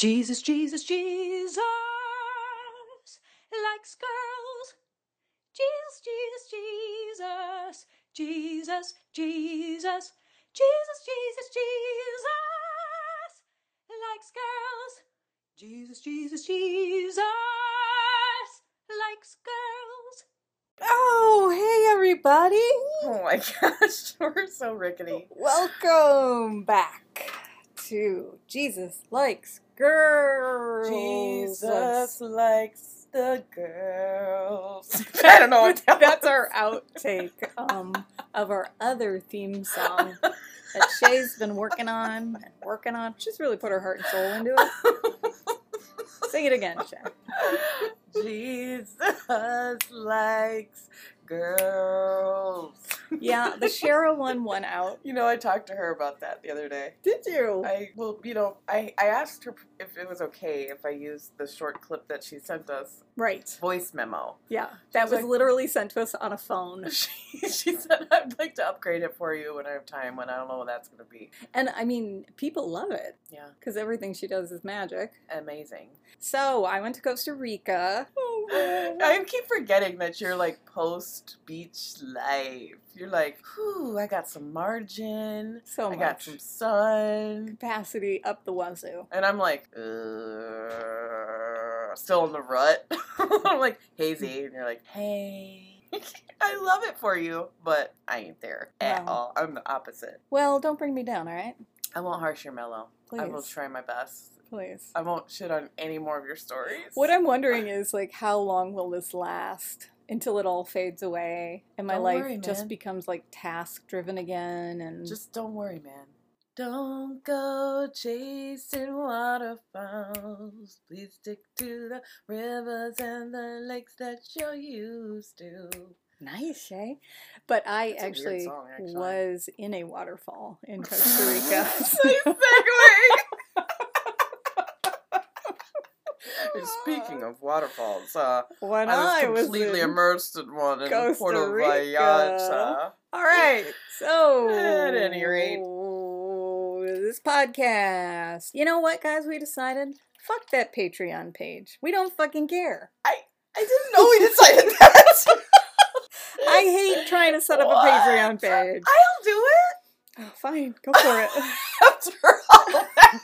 Jesus, Jesus, Jesus likes girls. Jesus, Jesus, Jesus, Jesus, Jesus, Jesus, Jesus, Jesus likes girls. Jesus, Jesus, Jesus likes girls. Oh, hey everybody! Oh my gosh, we're so rickety. Welcome back to Jesus Likes Girls. Jesus likes the girls. I don't know what that That's our outtake um, of our other theme song that Shay's been working on and working on. She's really put her heart and soul into it. Sing it again, Shay. Jesus likes girls. Yeah, the Shara one won out. You know, I talked to her about that the other day. Did you? I well, you know, I I asked her if it was okay if I used the short clip that she sent us, right. voice memo. Yeah, that was was like- literally sent to us on a phone. She, she said I'd like to upgrade it for you when I have time. When I don't know what that's going to be. And I mean, people love it Yeah, because everything she does is magic. amazing. So I went to Costa Rica. I keep forgetting that you're like post beach life. You're like, whew, I got some margin. So I got some sun. capacity up the wazoo. And I'm like, uh, still in the rut. I'm like, hazy. And you're like, hey. I love it for you, but I ain't there at Wow. all. I'm the opposite. Well, don't bring me down, all right? I won't harsh your mellow. I will try my best. Please. I won't shit on any more of your stories. What I'm wondering is like, how long will this last until it all fades away and my Don't life worry, just becomes like task driven again? And Just don't worry, man. Don't go chasing waterfalls. Please stick to the rivers and the lakes that you're used to. nice, Shay. But I That's a weird actually, song, actually. was in a waterfall in Costa Rica. nice. Speaking of waterfalls, uh, when I I was was completely in- immersed in one in Costa Puerto Rica. Vallarta. All right. So, At any rate. This podcast. You know what, guys? We decided fuck that Patreon page. We don't fucking care. I I didn't know we decided that. I hate trying to set up a Patreon page. I'll do it Oh, fine, go for it. after all that.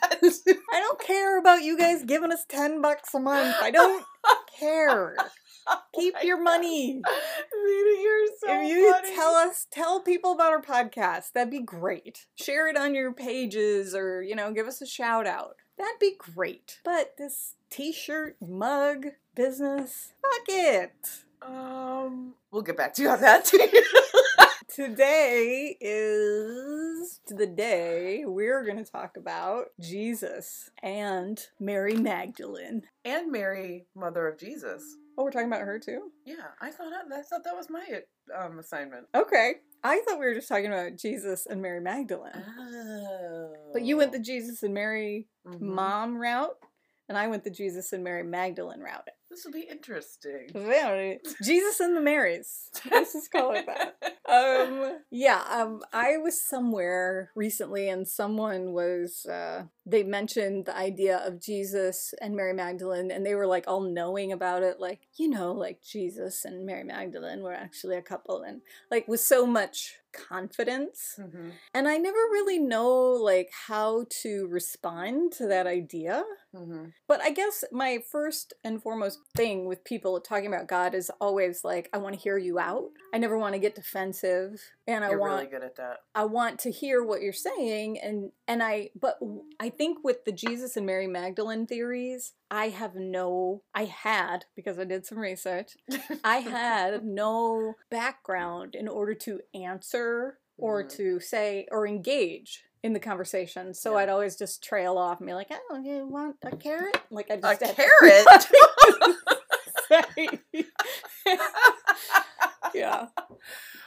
I don't care about you guys giving us 10 bucks a month. I don't care. Keep Oh your God. money. Lena, you're so if you funny. tell us, tell people about our podcast, that'd be great. Share it on your pages or, you know, give us a shout out. That'd be great. But this t shirt, mug business, fuck it. Um, we'll get back to you on that. Today is the day we're going to talk about Jesus and Mary Magdalene. and Mary, Mother of Jesus. Oh, we're talking about her too? Yeah, I thought I thought that was my um assignment. Okay. I thought we were just talking about Jesus and Mary Magdalene. Oh. But you went the Jesus and Mary Mhm. mom route, and I went the Jesus and Mary Magdalene route. This will be interesting. Very- Jesus and the Marys. Let's just call it that. Um, yeah, um, I was somewhere recently, and someone was. Uh, they mentioned the idea of Jesus and Mary Magdalene, and they were like all knowing about it, like you know, like Jesus and Mary Magdalene were actually a couple, and like with so much confidence. Mhm. And I never really know like how to respond to that idea. Mhm. But I guess my first and foremost thing with people talking about God is always like I want to hear you out. I never want to get defensive and I You're want really good at that. I want to hear what you're saying and and I but I think with the Jesus and Mary Magdalene theories, I have no I had because I did some research. I had no background in order to answer or Mhm. to say or engage in the conversation. So Yeah. I'd always just trail off and be like, "Oh, you want a carrot?" Like I just had- carrot. yeah.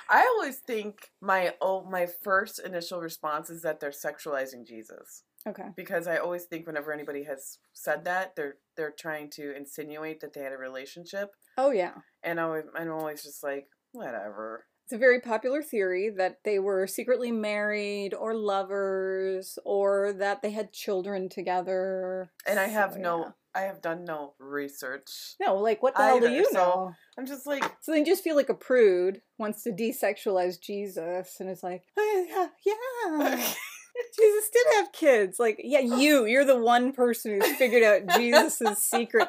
I always think my oh my first initial response is that they're sexualizing Jesus Okay. because I always think whenever anybody has said that they're they're trying to insinuate that they had a relationship Oh yeah. and I, I'm always just like whatever It's a very popular theory that they were secretly married or lovers or that they had children together. And I have So, no, yeah. I have done no research. No, like what the hell do Either, you so- know? I'm just like, So they just feel like a prude wants to desexualize Jesus and it's like, oh, yeah, yeah. Jesus did have kids. Like, yeah, you, you're the one person who's figured out Jesus' secret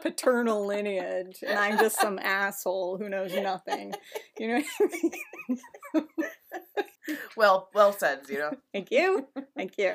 paternal lineage, and I'm just some asshole who knows nothing. You know what I mean? well, well said, Zena. Thank you. Thank you.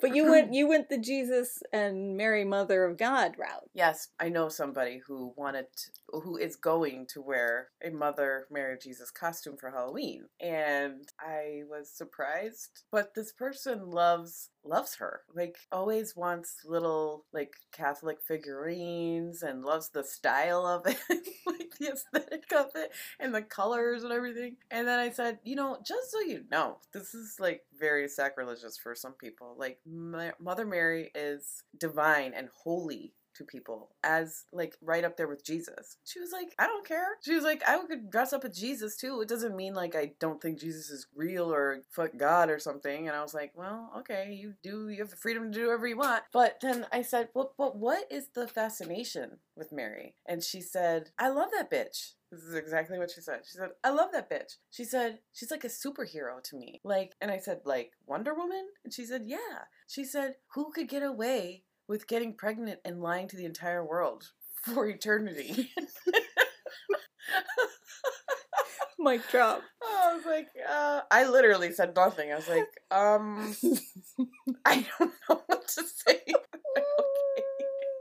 But you went you went the Jesus and Mary Mother of God route. Yes, I know somebody who wanted, to, who is going to wear a Mother Mary of Jesus costume for Halloween, and I was surprised. But this person loves loves her, like always wants little like Catholic figurines and loves the style of it, like the aesthetic of it and the colors and everything. And then I said, you know, just so you know, this is like very sacrilegious for some people. Like Ma- Mother Mary is divine and holy to people as like right up there with Jesus. She was like, I don't care. She was like, I could dress up as Jesus too. It doesn't mean like I don't think Jesus is real or fuck God or something. And I was like, well, okay, you do. You have the freedom to do whatever you want. But then I said, well, but what is the fascination with Mary? And she said, I love that bitch. This is exactly what she said. She said, I love that bitch. She said, she's like a superhero to me. Like, and I said, like Wonder Woman? And she said, yeah. She said, who could get away with getting pregnant and lying to the entire world for eternity? Mic drop. I was like, uh, I literally said nothing. I was like, um, I don't know what to say. okay.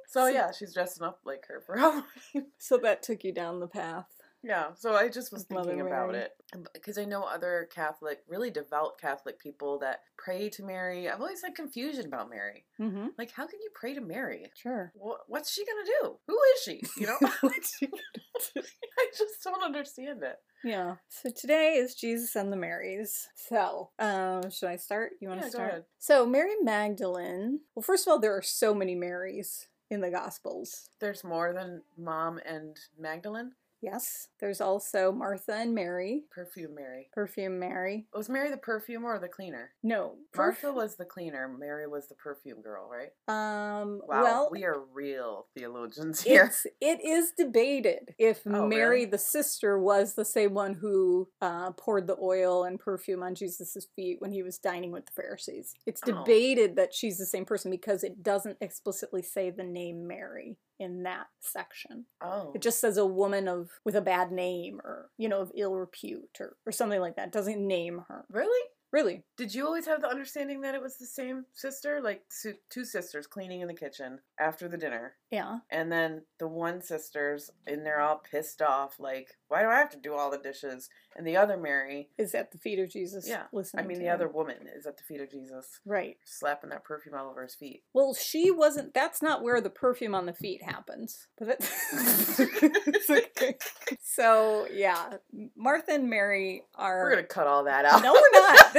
So yeah, she's dressing up like her for Halloween. So that took you down the path. Yeah, so I just was Mother thinking about it because I know other Catholic, really devout Catholic people that pray to Mary. I've always had confusion about Mary. Mm-hmm. Like, how can you pray to Mary? Sure. What, what's she gonna do? Who is she? You know, I just don't understand it. Yeah. So today is Jesus and the Marys. So, um, should I start? You want to Yeah, start? So Mary Magdalene. Well, first of all, there are so many Marys in the Gospels. There's more than Mom and Magdalene. Yes. There's also Martha and Mary. Perfume Mary. Perfume Mary. Was Mary the perfumer or the cleaner? No. Martha perf- was the cleaner. Mary was the perfume girl, right? Um. Wow, well, we are real theologians here. It is debated if Oh, Mary really? the sister was the same one who uh, poured the oil and perfume on Jesus' feet when he was dining with the Pharisees. It's Oh. debated that she's the same person because it doesn't explicitly say the name Mary in that section. Oh, It just says a woman of with a bad name or you know of ill repute or, or something like that. It doesn't name her. really? Really? Did you always have the understanding that it was the same sister, like two sisters cleaning in the kitchen after the dinner, Yeah. and then the one sister's in there all pissed off, like, "Why do I have to do all the dishes?" And the other Mary, Is at the feet of Jesus. Yeah, Listening I mean, the him. other woman, is at the feet of Jesus, Right. slapping that perfume all over his feet. Well, she wasn't. That's not where the perfume on the feet happens. But it, okay. So yeah, Martha and Mary are. We're gonna cut all that out. No, we're not.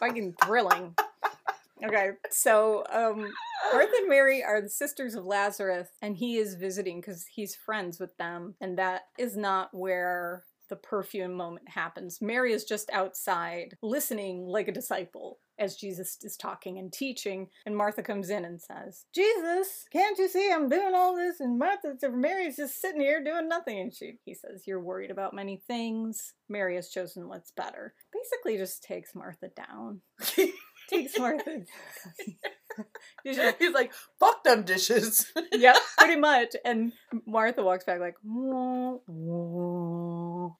Fucking thrilling. Okay, so um, Martha and Mary are the sisters of Lazarus, and he is visiting because he's friends with them, and that is not where the perfume moment happens. Mary is just outside listening like a disciple as Jesus is talking and teaching, and Martha comes in and says, Jesus, can't you see I'm doing all this? And Martha, Mary's just sitting here doing nothing. And she, he says, You're worried about many things. Mary has chosen what's better. Basically, just takes Martha down. Takes Martha. He's like, "Fuck them dishes." yep, pretty much. And Martha walks back like, "Wah, wah,"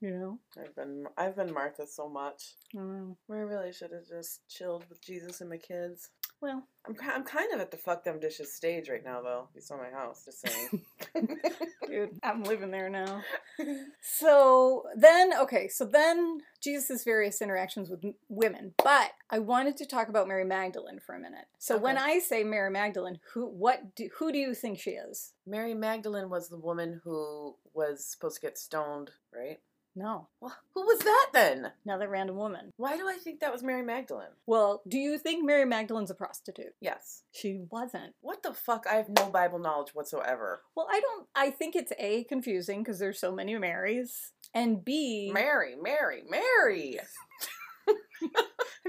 you know. I've been I've been Martha so much. Mm, I really should have just chilled with Jesus and my kids. Well, I'm I'm kind of at the fuck them dishes stage right now though. You saw my house, just saying. dude, I'm living there now. So then, okay, so then Jesus' various interactions with m- women. But I wanted to talk about Mary Magdalene for a minute. So when I say Mary Magdalene, who what do, who do you think she is? Mary Magdalene was the woman who was supposed to get stoned, right? No, Well, who was that then? another random woman. Why do I think that was Mary Magdalene? Well, do you think Mary Magdalene's a prostitute? Yes. She wasn't. What the fuck? I have no Bible knowledge whatsoever. Well, I don't. I think it's a confusing because there's so many Marys, and b Mary, Mary, Mary. have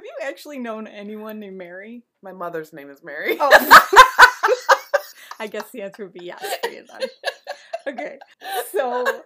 you actually known anyone named Mary? My mother's name is Mary. Oh, I guess the answer would be yes for you then. Okay, so,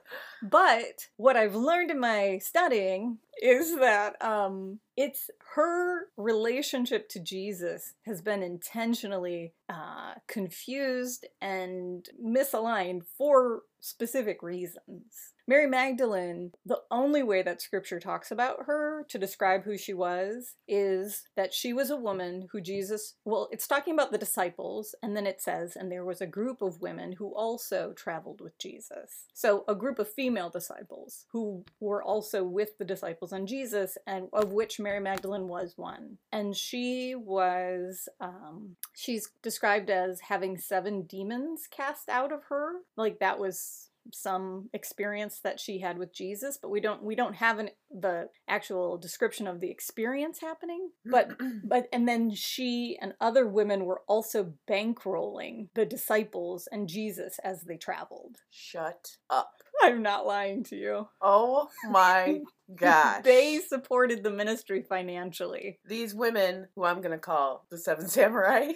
but what I've learned in my studying is that um, it's her relationship to Jesus has been intentionally uh, confused and misaligned for specific reasons. Mary Magdalene, the only way that scripture talks about her to describe who she was is that she was a woman who Jesus, well, it's talking about the disciples, and then it says, and there was a group of women who also traveled with Jesus. So a group of female disciples who were also with the disciples and Jesus, and of which Mary Magdalene was one. And she was, um, she's described as having seven demons cast out of her. Like that was some experience that she had with Jesus, but we don't we don't have an, the actual description of the experience happening. But but and then she and other women were also bankrolling the disciples and Jesus as they traveled. Shut up. I'm not lying to you. Oh my gosh. they supported the ministry financially. These women, who I'm gonna call the Seven Samurai.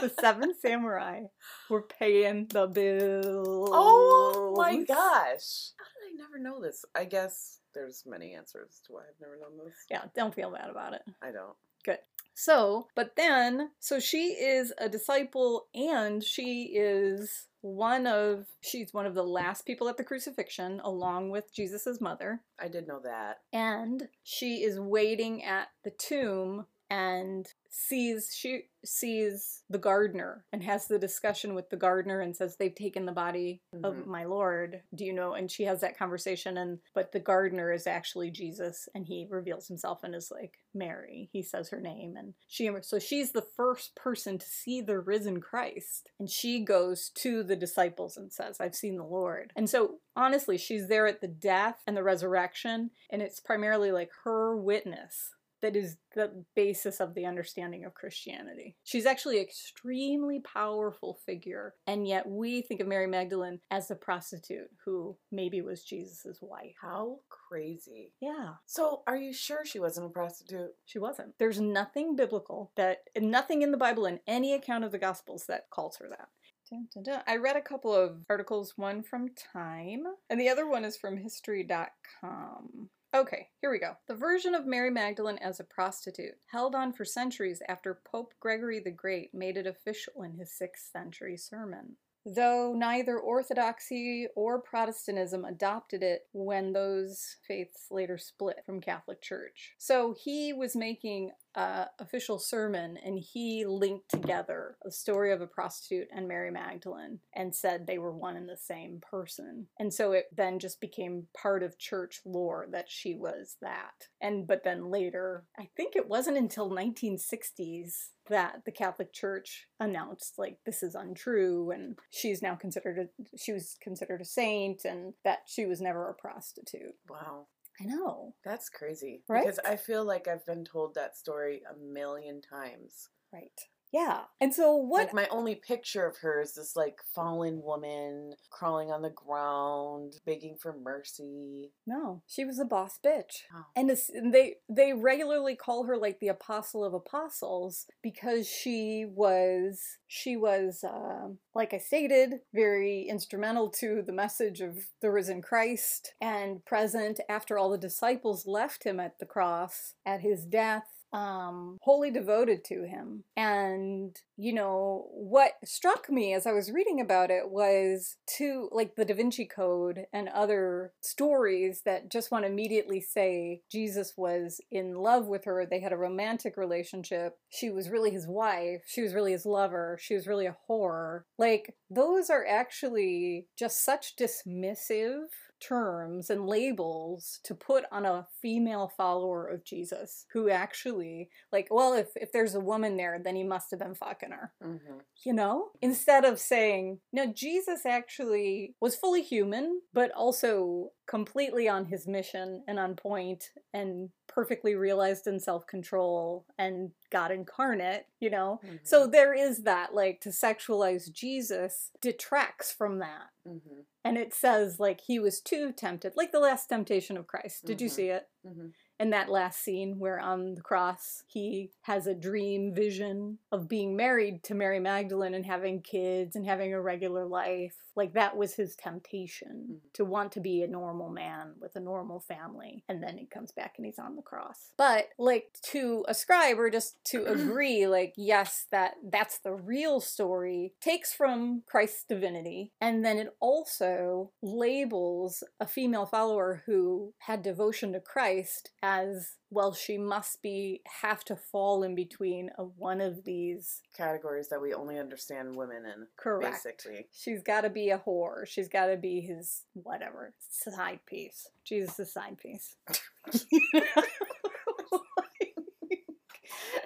The seven samurai were paying the bills. Oh my gosh. How did I never know this? I guess there's many answers to why I've never known this. Yeah, don't feel bad about it. I don't. Good. So, but then, so she is a disciple and she is one of, she's one of the last people at the crucifixion along with jesus's mother. I did know that. And she is waiting at the tomb and sees she sees the gardener and has the discussion with the gardener and says they've taken the body of Mhm. my lord. Do you know and she has that conversation and but the gardener is actually jesus and he reveals himself and is like mary. He says her name and she so she's the first person to see the risen christ and she goes to the disciples and says i've seen the lord. And so honestly she's there at the death and the resurrection and it's primarily like her witness that is the basis of the understanding of Christianity. She's actually an extremely powerful figure, and yet we think of Mary Magdalene as the prostitute who maybe was Jesus' wife. How crazy. Yeah, So, are you sure she wasn't a prostitute? she wasn't. There's nothing biblical that, nothing in the Bible in any account of the Gospels that calls her that. Dun, dun, dun. I read a couple of articles, one from Time, and the other one is from History.com. Okay, here we go. The version of Mary Magdalene as a prostitute, held on for centuries after Pope Gregory the Great made it official in his 6th century sermon. Though neither Orthodoxy or Protestantism adopted it when those faiths later split from Catholic Church. So he was making uh, official sermon and he linked together the story of a prostitute and Mary Magdalene and said they were one and the same person. And so it then just became part of church lore that she was that. And but then later, I think it wasn't until 1960s that the Catholic Church announced like this is untrue and she's now considered a she was considered a saint and that she was never a prostitute. Wow. I know. That's crazy. Right? Because I feel like I've been told that story a million times. Right. Yeah. And so what Like my only picture of her is this like fallen woman crawling on the ground, begging for mercy. No, she was a boss bitch. Oh. And this, and they they regularly call her like the apostle of apostles because she was she was um, like I stated very instrumental to the message of the risen Christ and present after all the disciples left him at the cross at his death um, wholly devoted to him. And, you know, what struck me as I was reading about it was to like the Da Vinci Code and other stories that just want to immediately say Jesus was in love with her. They had a romantic relationship. She was really his wife. She was really his lover. She was really a whore. Like, those are actually just such dismissive terms and labels to put on a female follower of Jesus who actually, like, well, if, if there's a woman there, then he must have been fucking her. Mhm. You know? Instead of saying, no, Jesus actually was fully human, but also completely on his mission and on point and perfectly realized in self control and God incarnate, you know? So Mhm. there is that, like, to sexualize Jesus detracts from that. Mhm. And it says, like, he was too tempted, like the last temptation of Christ. Did you Mhm. see it? Mhm. In that last scene where on the cross he has a dream vision of being married to Mary Magdalene and having kids and having a regular life. Like, that was his temptation Mhm. to want to be a normal man with a normal family. And then he comes back and he's on the cross. But, like, to ascribe or just to agree, like, yes, that that's the real story, takes from Christ's divinity. And then it also labels a female follower who had devotion to Christ as well she must be have to fall in between a one of these Categories that we only understand women in, correct basically. she's got to be a whore. She's got to be his whatever side piece. Jesus is side piece.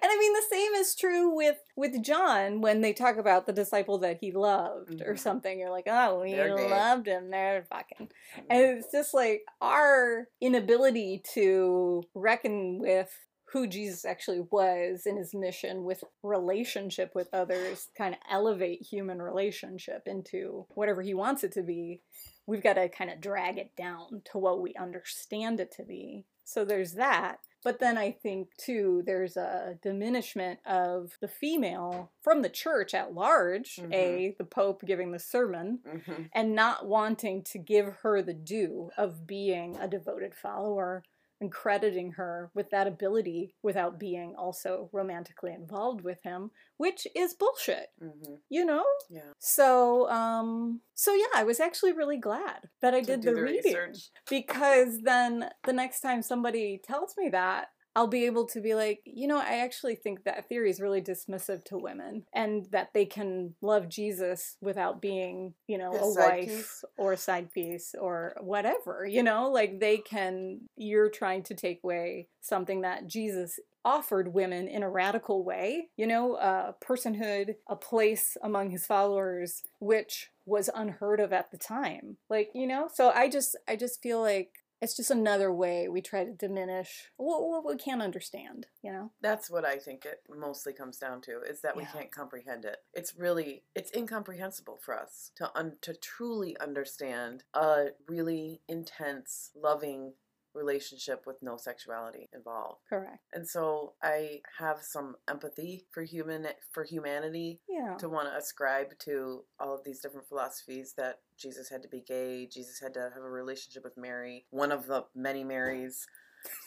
And i mean the same is true with with john when they talk about the disciple that he loved or Mhm. something. You're like oh we loved him. They're fucking. And it's just like our inability to reckon with who Jesus actually was in his mission with relationship with others, kind of elevate human relationship into whatever he wants it to be. We've got to kind of drag it down to what we understand it to be. So there's that. But then I think too, there's a diminishment of the female from the church at large, Mhm. A, the Pope giving the sermon, Mhm. and not wanting to give her the due of being a devoted follower and crediting her with that ability without being also romantically involved with him, which is bullshit, Mhm. you know? Yeah. So, um, so yeah, I was actually really glad that I did do the, reading research. because then the next time somebody tells me that, I'll be able to be like, you know, I actually think that theory is really dismissive to women and that they can love Jesus without being, you know, His a wife piece. or a side piece or whatever, you know, like they can, you're trying to take away something that Jesus offered women in a radical way, you know, uh, personhood, a place among his followers, which was unheard of at the time. Like, you know, so I just, I just feel like it's just another way we try to diminish what, what we can't understand, you know? That's what I think it mostly comes down to is that we can't comprehend it. It's really it's incomprehensible for us to un- to truly understand a really intense, loving relationship with no sexuality involved. Correct. And so I have some empathy for human for humanity Yeah. to want to ascribe to all of these different philosophies that Jesus had to be gay, Jesus had to have a relationship with Mary, one of the many Marys.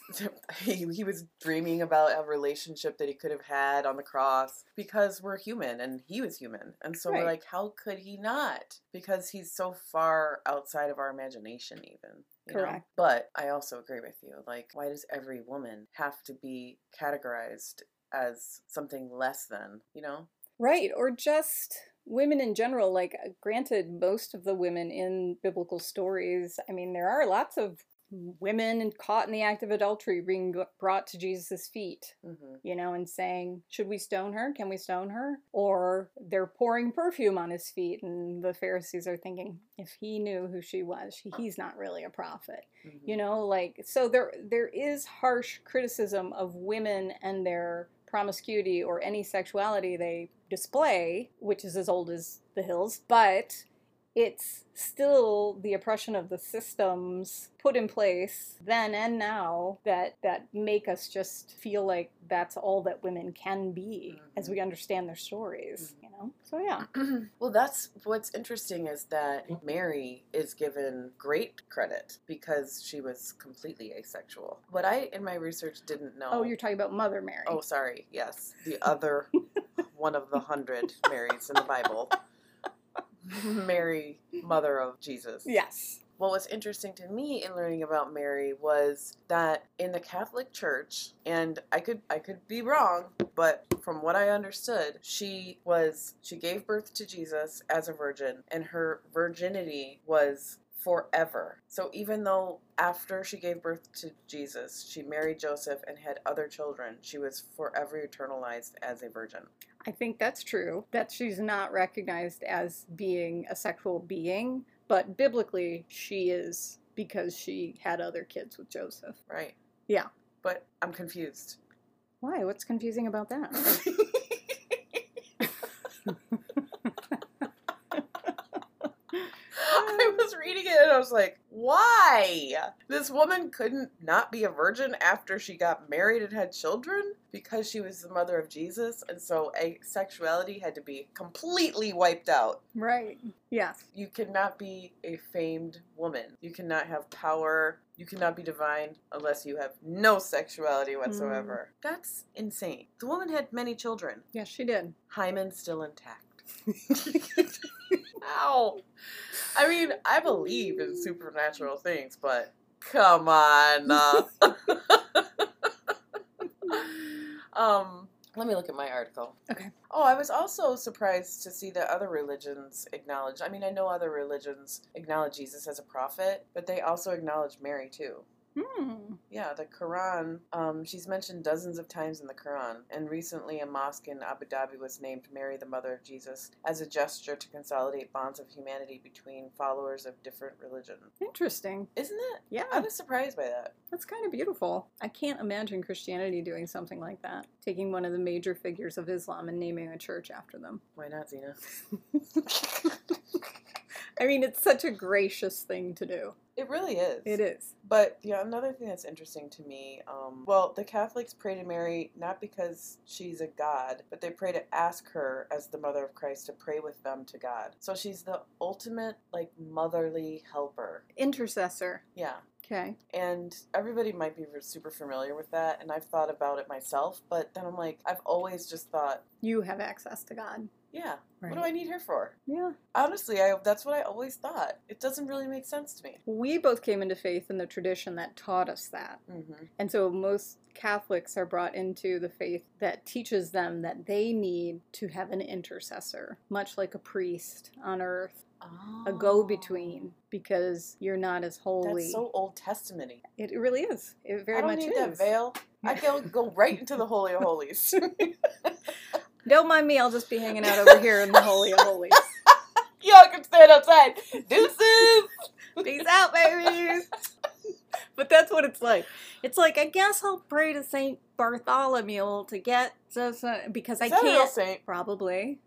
he, he was dreaming about a relationship that he could have had on the cross because we're human and he was human. And so we're like, how could he not? Because he's so far outside of our imagination, even. You know? Correct. But I also agree with you. Like, why does every woman have to be categorized as something less than, you know? Right, or just women in general. Like, granted, most of the women in biblical stories, I mean, there are lots of women caught in the act of adultery being brought to Jesus' feet, hmm you know, and saying, Should we stone her? Can we stone her? Or they're pouring perfume on his feet, and the Pharisees are thinking, If he knew who she was, he's not really a prophet you know like so there there is harsh criticism of women and their promiscuity or any sexuality they display which is as old as the hills but it's still the oppression of the systems put in place then and now that that make us just feel like that's all that women can be as we mm-hmm. understand their stories mm-hmm. you know so yeah well, that's what's interesting is that Mary is given great credit because she was completely asexual. What I, in my research, didn't know. oh you're talking about mother mary Oh, sorry. Yes, the other one of the hundred Marys in the Bible. Mary, mother of Jesus. yes What was interesting to me in learning about Mary was that in the Catholic Church, and I could I could be wrong, but from what I understood, she was she gave birth to Jesus as a virgin, and her virginity was forever. So even though after she gave birth to Jesus, she married Joseph and had other children, she was forever eternalized as a virgin. I think that's true. That she's not recognized as being a sexual being, but biblically she is because she had other kids with Joseph. Right. Yeah. But I'm confused. Why? What's confusing about that? I was reading it and I was like, why? This woman couldn't not be a virgin after she got married and had children because she was the mother of Jesus, and so asexuality had to be completely wiped out. right. Yes. You cannot be a famed woman. You cannot have power. You cannot be divine unless you have no sexuality mm. whatsoever. That's insane. The woman had many children. Yes, she did. Hymen still intact. Ow. I mean, I believe in supernatural things, but come on. uh. um, let me look at my article. Okay. Oh, I was also surprised to see that other religions acknowledge. I mean, I know other religions acknowledge Jesus as a prophet, but they also acknowledge Mary too. Hmm. Yeah, the Quran. Um, she's mentioned dozens of times in the Quran, and recently a mosque in Abu Dhabi was named Mary, the Mother of Jesus, as a gesture to consolidate bonds of humanity between followers of different religions. Interesting. Isn't it? Yeah. I was surprised by that. That's kind of beautiful. I can't imagine Christianity doing something like that. Taking one of the major figures of Islam and naming a church after them. Why not, Zena? I mean, it's such a gracious thing to do. It really is. It is. But yeah, another thing that's interesting to me, um, well, the Catholics pray to Mary not because she's a god, but they pray to ask her as the mother of Christ to pray with them to God. So she's the ultimate like motherly helper. Intercessor. Yeah. Okay. And everybody might be super familiar with that, and I've thought about it myself, but then I'm like, I've always just thought, You have access to God. Yeah, Right. what do I need her for? Yeah. Honestly, I that's what I always thought. It doesn't really make sense to me. We both came into faith in the tradition that taught us that. Mm-hmm. And so most Catholics are brought into the faith that teaches them that they need to have an intercessor, much like a priest on earth, a go between, because you're not as holy. Oh. That's so Old Testament-y. it really is. It very I don't much need is. that veil. I can go right into the Holy of Holies. Don't mind me, I'll just be hanging out over here in the Holy of Holies. Y'all can stand outside. Deuces! Peace out, babies! but that's what it's like. It's like, I guess I'll pray to St. Bartholomew to get, so, so, because I can't. saint? Probably.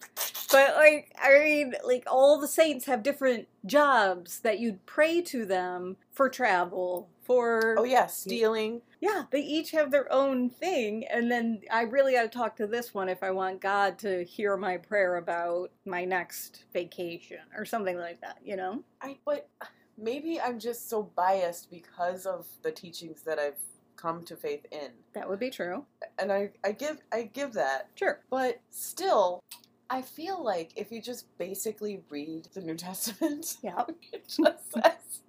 But like I mean, like all the saints have different jobs that you'd pray to them for travel, for Oh yeah, stealing. Yeah, they each have their own thing and then I really got to talk to this one if I want God to hear my prayer about my next vacation or something like that, you know? I but maybe I'm just so biased because of the teachings that I've come to faith in. That would be true. And I, I give I give that. Sure. But still, I feel like if you just basically read the New Testament, Yeah. it just says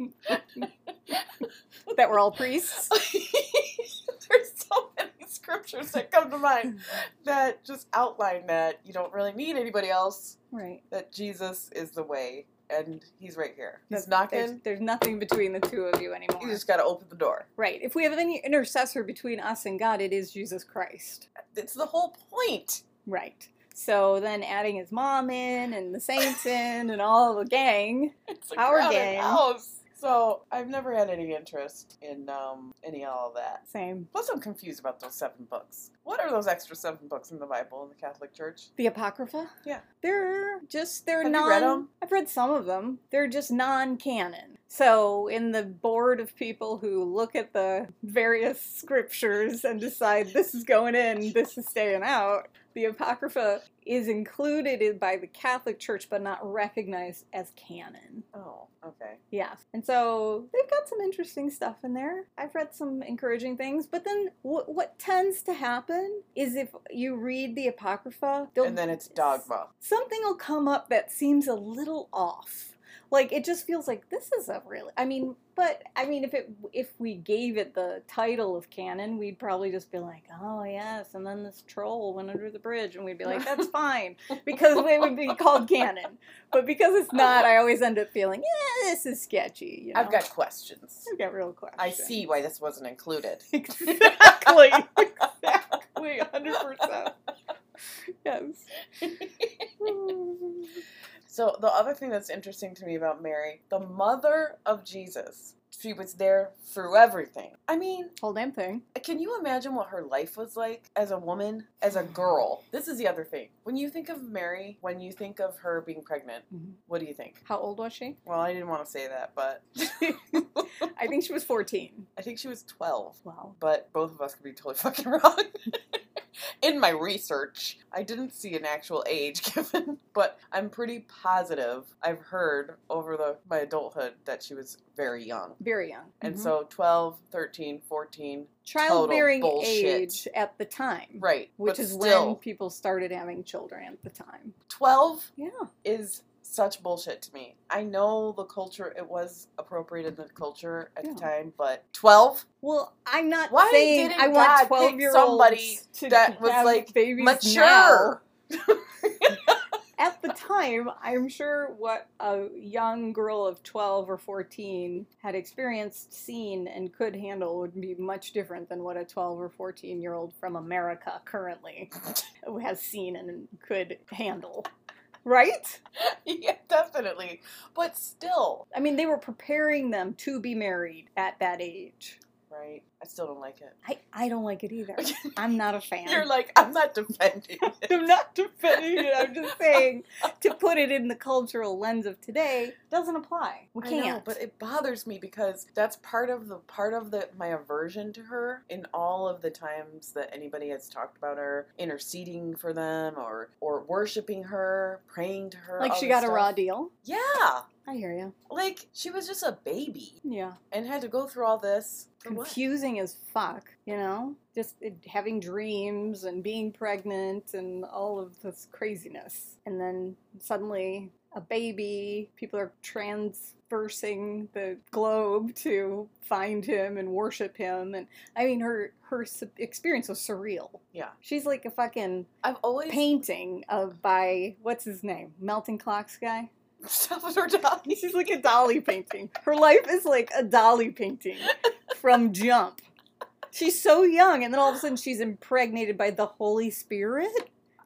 That we're all priests. There's so many scriptures that come to mind that just outline that you don't really need anybody else. right. That Jesus is the way, and He's right here. He's There's, knocking. there's nothing between the two of you anymore. You just got to open the door. Right. If we have any intercessor between us and God, it is Jesus Christ. It's the whole point. Right. So then adding his mom in and the saints in and all the gang. It's a Our gang. house. So I've never had any interest in um, any all of that. Same. Plus, I'm confused about those seven books. What are those extra seven books in the Bible in the Catholic Church? The Apocrypha? Yeah. They're just, they're Have you non. read 'em? I've read some of them. They're just non canon. So, in the board of people who look at the various scriptures and decide this is going in, this is staying out, the Apocrypha is included by the Catholic Church but not recognized as canon. Oh, okay. Yes. And so they've got some interesting stuff in there. I've read some encouraging things, but then what, what tends to happen is if you read the Apocrypha, And then it's dogma. something will come up that seems a little off. Like it just feels like this is a really. I mean, but I mean, if it if we gave it the title of canon, we'd probably just be like, oh yes, and then this troll went under the bridge, and we'd be like, that's fine because it would be called canon. But because it's not, I always end up feeling, yeah, this is sketchy. You know? I've got questions. I've got real questions. I see why this wasn't included. exactly, exactly, hundred percent. Yes. So the other thing that's interesting to me about Mary, the mother of Jesus, she was there through everything. I mean, Whole damn thing. can you imagine what her life was like as a woman, as a girl? This is the other thing. When you think of Mary, when you think of her being pregnant, Mhm. what do you think? How old was she? Well, I didn't want to say that, but I think she was fourteen. I think she was 12. Wow. But both of us could be totally fucking wrong. In my research, I didn't see an actual age given, but I'm pretty positive I've heard over the my adulthood that she was very young. Very young. And Mhm. so 12, 13, 14, childbearing age at the time, right. which is still, when people started having children at the time. 12 Yeah. is such bullshit to me. I know the culture, it was appropriate in the culture at Yeah. the time, but 12? Well, I'm not Why saying didn't I want twelve year old. somebody to that was, like, Mature. At the time, I'm sure what a young girl of 12 or 14 had experienced, seen, and could handle would be much different than what a 12 or 14 year old from America currently has seen and could handle. Right? yeah, definitely. But still, I mean, they were preparing them to be married at that age. Right? I still don't like it. I, I don't like it either. I'm not a fan. You're like, I'm not defending it. I'm not defending it. I'm just saying to put it in the cultural lens of today doesn't apply. We can't. know, but it bothers me because that's part of the part of the my aversion to her in all of the times that anybody has talked about her interceding for them or or worshiping her, praying to her. like she got a raw deal. Yeah, I hear you. like she was just a baby Yeah. and had to go through all this. For what? Confusing as fuck, you know? Just it, having dreams and being pregnant and all of this craziness. And then suddenly a baby, people are transversing the globe to find him and worship him. And I mean, her, her experience was surreal. Yeah. She's like a fucking I've always painting of by what's his name melting clocks guy Salvador Dali. she's like a Dali painting her life is like a Dali painting from jump she's so young and then all of a sudden she's impregnated by the holy spirit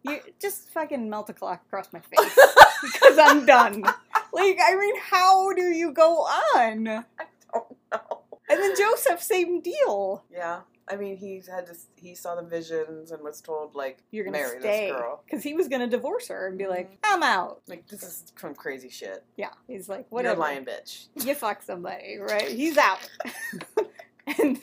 you just fucking melt a clock across my face because i'm done like i mean how do you go on I don't know. And then joseph same deal Yeah. I mean, he had to. He saw the visions and was told like, you're gonna marry stay this girl. because he was gonna divorce her and be like Mhm. i'm out Like, this is some crazy shit. yeah he's like What whatever You're a lying bitch. you fuck somebody, right? He's out. and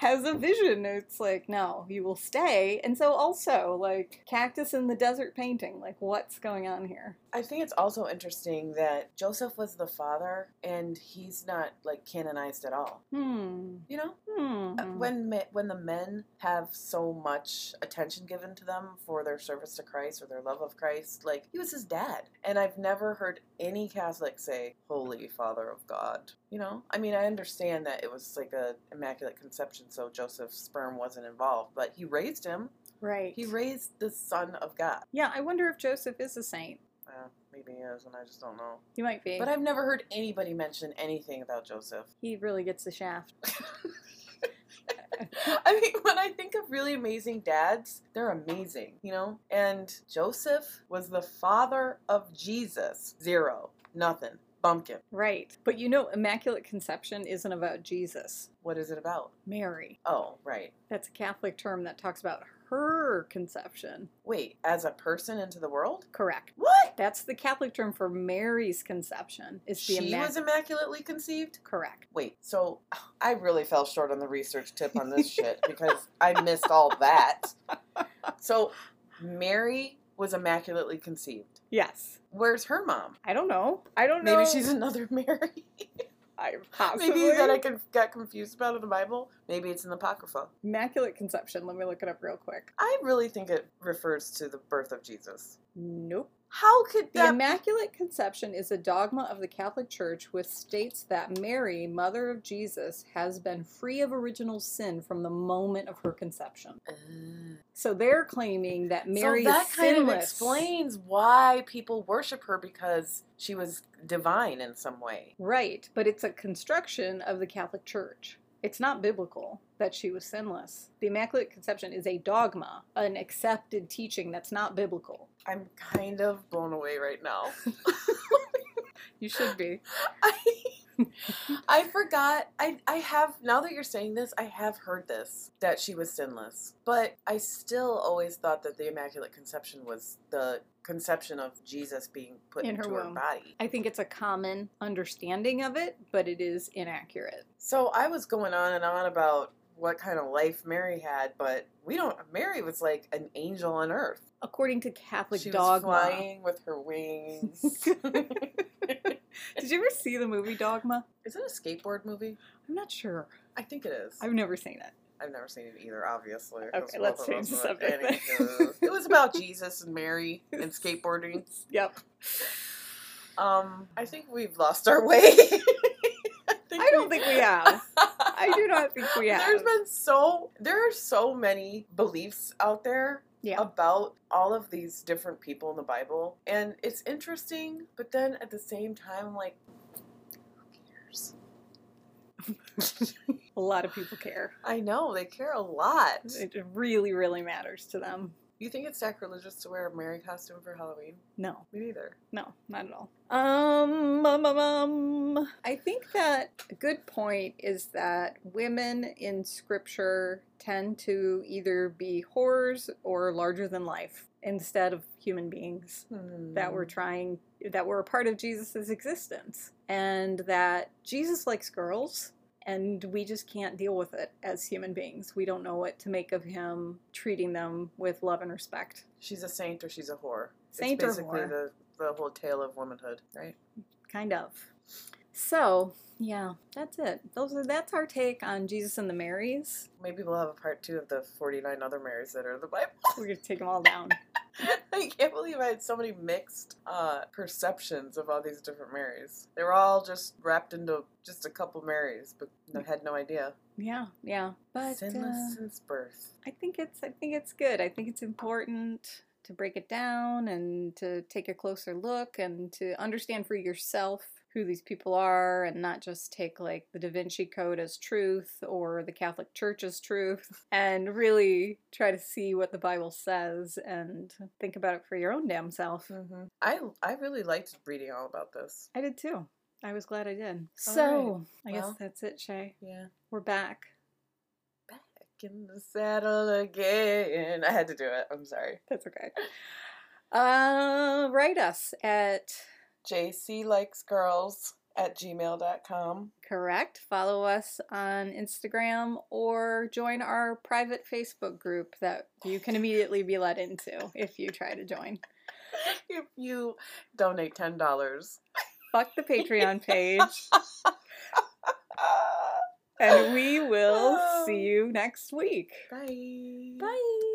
has a vision. It's like, no, you will stay. And so also, like, cactus in the desert painting, like, what's going on here? I think it's also interesting that Joseph was the father, and he's not like canonized at all. Hmm. You know, Hmm. Uh, when when the men have so much attention given to them for their service to Christ or their love of Christ, like he was his dad, and I've never heard any Catholic say "Holy Father of God." You know, I mean, I understand that it was like a immaculate conception, so Joseph's sperm wasn't involved, but he raised him. right. He raised the Son of God. yeah, I wonder if Joseph is a saint. Uh, maybe he is, and I just don't know. He might be. But I've never heard anybody mention anything about Joseph. he really gets the shaft. I mean, when I think of really amazing dads, they're amazing, you know? And Joseph was the father of Jesus. Zero. Nothing. Bumpkin. Right. But you know, Immaculate Conception isn't about Jesus. What is it about? Mary. Oh, right. That's a Catholic term that talks about her conception. Wait, as a person into the world? Correct. What? That's the Catholic term for Mary's conception. Is the She immac- was immaculately conceived? correct. Wait, so I really fell short on the research tip on this shit because I missed all that. So Mary was immaculately conceived. Yes. Where's her mom? I don't know. I don't know. Maybe she's another Mary. I possibly. Maybe that I can, got confused about in the Bible. Maybe it's in the Apocrypha. Immaculate Conception. Let me look it up real quick. I really think it refers to the birth of Jesus. Nope. How could The? Immaculate Conception is a dogma of the Catholic Church which states that Mary, Mother of Jesus, has been free of original sin from the moment of her conception. Uh, So they're claiming that Mary so that is kind sinless. of explains why people worship her because she was divine in some way. Right, but it's a construction of the Catholic Church. It's not biblical that she was sinless. The Immaculate Conception is a dogma, an accepted teaching that's not biblical. I'm kind of blown away right now. You should be. I, I forgot. I I have now that you're saying this, I have heard this that she was sinless. But I still always thought that the Immaculate Conception was the conception of Jesus being put In her into her, body. I think it's a common understanding of it, but it is inaccurate. So I was going on and on about what kind of life Mary had, but we don't. Mary was like an angel on earth. According to Catholic she dogma. was flying with her wings. Did you ever see the movie Dogma? is it a skateboard movie? I'm not sure. I think it is. I've never seen it. I've never seen it either, obviously. Okay, let's change the subject it was about Jesus and Mary and skateboarding. Yep. Um, I think we've lost our way. I don't think we have. I do not think we have. There's been so there are so many beliefs out there Yeah. about all of these different people in the Bible, and it's interesting. But then at the same time, I'm like, who cares? A lot of people care. I know they care a lot. It really, really matters to them. You think it's sacrilegious to wear a Mary costume for Halloween? No, Me neither. no, not at all. Um, um, um, um, I think that a good point is that women in scripture tend to either be horrors or larger than life instead of human beings. that were trying that were a part of Jesus's existence and that Jesus likes girls and we just can't deal with it as human beings. We don't know what to make of him treating them with love and respect. She's a saint or she's a whore. Saint it's or basically whore. the the whole tale of womanhood, right? Kind of. So, yeah, that's it. Those are that's our take on Jesus and the Marys. Maybe we'll have a part two of the forty nine other Marys that are in the Bible. We're gonna take them all down. I can't believe I had so many mixed uh, perceptions of all these different Marys. They were all just wrapped into just a couple Marys, but I had no idea. Yeah, yeah. But Sinless uh, since birth. I think it's I think it's good. I think it's important to break it down and to take a closer look and to understand for yourself who these people are and not just take like the Da Vinci Code as truth or the Catholic Church as truth and really try to see what the Bible says and think about it for your own damn self. hmm I I really liked reading all about this. I did too. I was glad I did. So, I guess that's it, Shay. Yeah. We're back. Back in the saddle again. I had to do it. I'm sorry. That's okay. Uh, write us at JC likes girls at gmail.com. Correct. Follow us on Instagram or join our private Facebook group that you can immediately be let into if you try to join. if you donate ten dollars. Fuck the Patreon page, and we will see you next week. Bye. Bye.